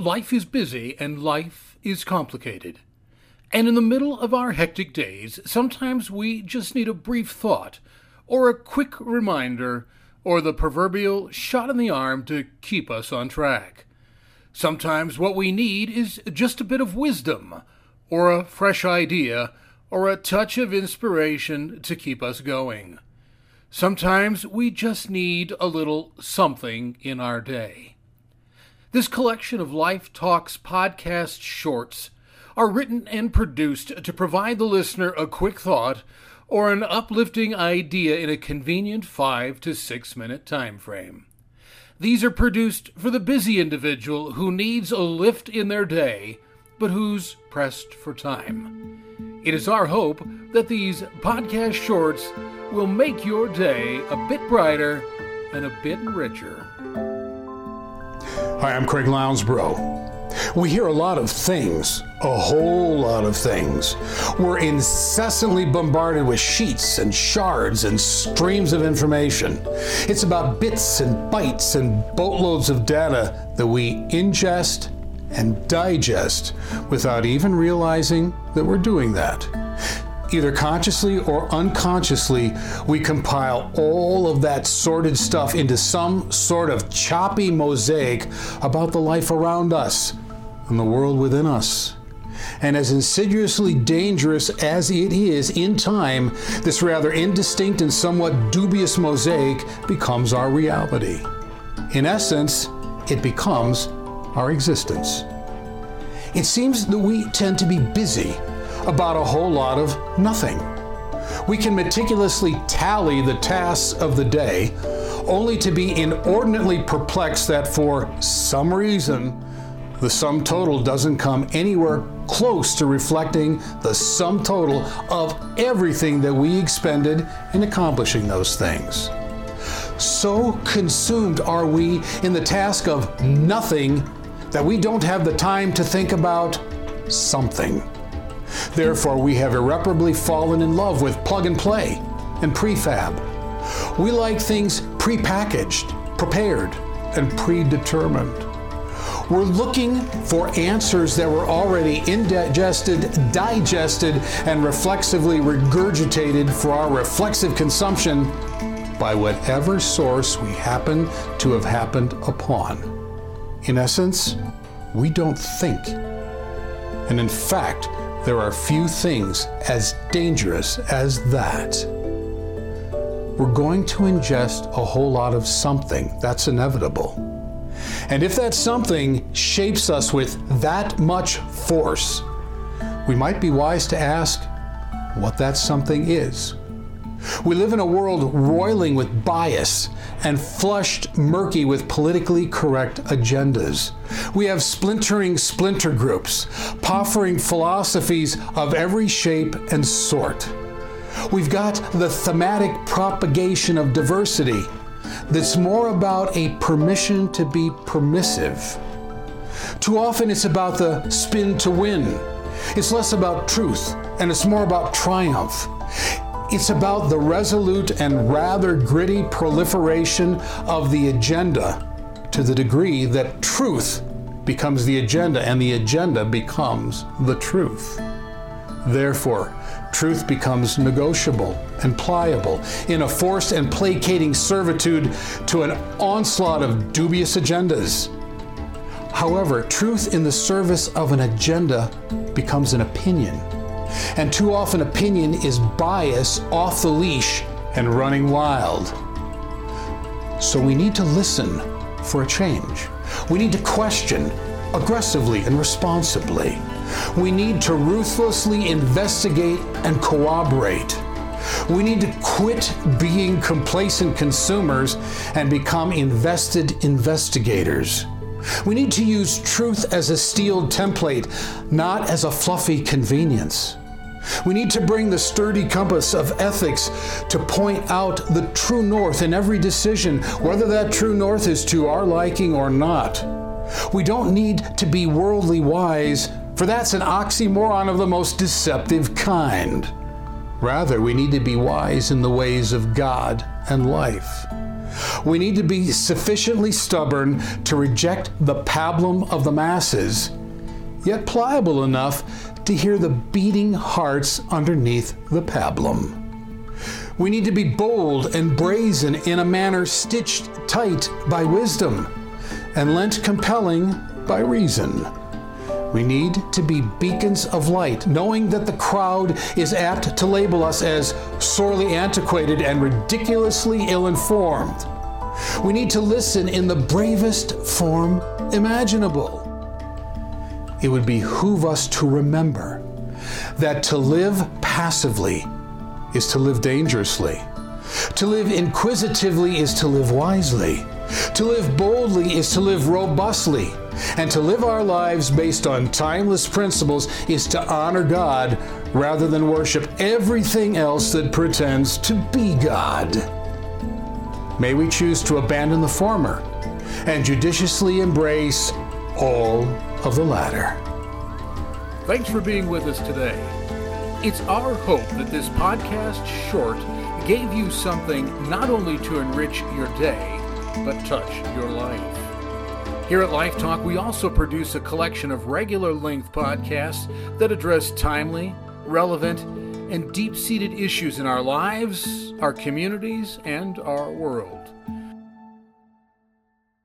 Life is busy and life is complicated. And in the middle of our hectic days, sometimes we just need a brief thought, or a quick reminder, or the proverbial shot in the arm to keep us on track. Sometimes what we need is just a bit of wisdom, or a fresh idea, or a touch of inspiration to keep us going. Sometimes we just need a little something in our day. This collection of Life Talks podcast shorts are written and produced to provide the listener a quick thought or an uplifting idea in a convenient 5 to 6 minute time frame. These are produced for the busy individual who needs a lift in their day but who's pressed for time. It is our hope that these podcast shorts will make your day a bit brighter and a bit richer. Hi, I'm Craig Lounsbrough. We hear a lot of things, a whole lot of things. We're incessantly bombarded with sheets and shards and streams of information. It's about bits and bytes and boatloads of data that we ingest and digest without even realizing that we're doing that. Either consciously or unconsciously, we compile all of that sorted stuff into some sort of choppy mosaic about the life around us and the world within us. And as insidiously dangerous as it is in time, this rather indistinct and somewhat dubious mosaic becomes our reality. In essence, it becomes our existence. It seems that we tend to be busy about a whole lot of nothing. We can meticulously tally the tasks of the day, only to be inordinately perplexed that for some reason, the sum total doesn't come anywhere close to reflecting the sum total of everything that we expended in accomplishing those things. So consumed are we in the task of nothing that we don't have the time to think about something. Therefore, we have irreparably fallen in love with plug and play and prefab. We like things prepackaged, prepared, and predetermined. We're looking for answers that were already indigested, digested, and reflexively regurgitated for our reflexive consumption by whatever source we happen to have happened upon. In essence, we don't think. And in fact, there are few things as dangerous as that. We're going to ingest a whole lot of something. That's inevitable. And if that something shapes us with that much force, we might be wise to ask what that something is. We live in a world roiling with bias and flushed murky with politically correct agendas. We have splintering splinter groups, proffering philosophies of every shape and sort. We've got the thematic propagation of diversity that's more about a permission to be permissive. Too often it's about the spin to win. It's less about truth and it's more about triumph. It's about the resolute and rather gritty proliferation of the agenda to the degree that truth becomes the agenda and the agenda becomes the truth. Therefore, truth becomes negotiable and pliable in a forced and placating servitude to an onslaught of dubious agendas. However, truth in the service of an agenda becomes an opinion and too often opinion is bias off the leash and running wild. So we need to listen for a change. We need to question aggressively and responsibly. We need to ruthlessly investigate and corroborate. We need to quit being complacent consumers and become invested investigators. We need to use truth as a steeled template, not as a fluffy convenience. We need to bring the sturdy compass of ethics to point out the true north in every decision, whether that true north is to our liking or not. We don't need to be worldly wise, for that's an oxymoron of the most deceptive kind. Rather, we need to be wise in the ways of God and life. We need to be sufficiently stubborn to reject the pablum of the masses, yet pliable enough to hear the beating hearts underneath the pablum. We need to be bold and brazen in a manner stitched tight by wisdom and lent compelling by reason. We need to be beacons of light, knowing that the crowd is apt to label us as sorely antiquated and ridiculously ill informed. We need to listen in the bravest form imaginable. It would behoove us to remember that to live passively is to live dangerously. To live inquisitively is to live wisely. To live boldly is to live robustly. And to live our lives based on timeless principles is to honor God rather than worship everything else that pretends to be God. May we choose to abandon the former and judiciously embrace all of the latter. Thanks for being with us today. It's our hope that this podcast short gave you something not only to enrich your day, but touch your life. Here at Life Talk, we also produce a collection of regular length podcasts that address timely, relevant, and deep seated issues in our lives, our communities, and our world.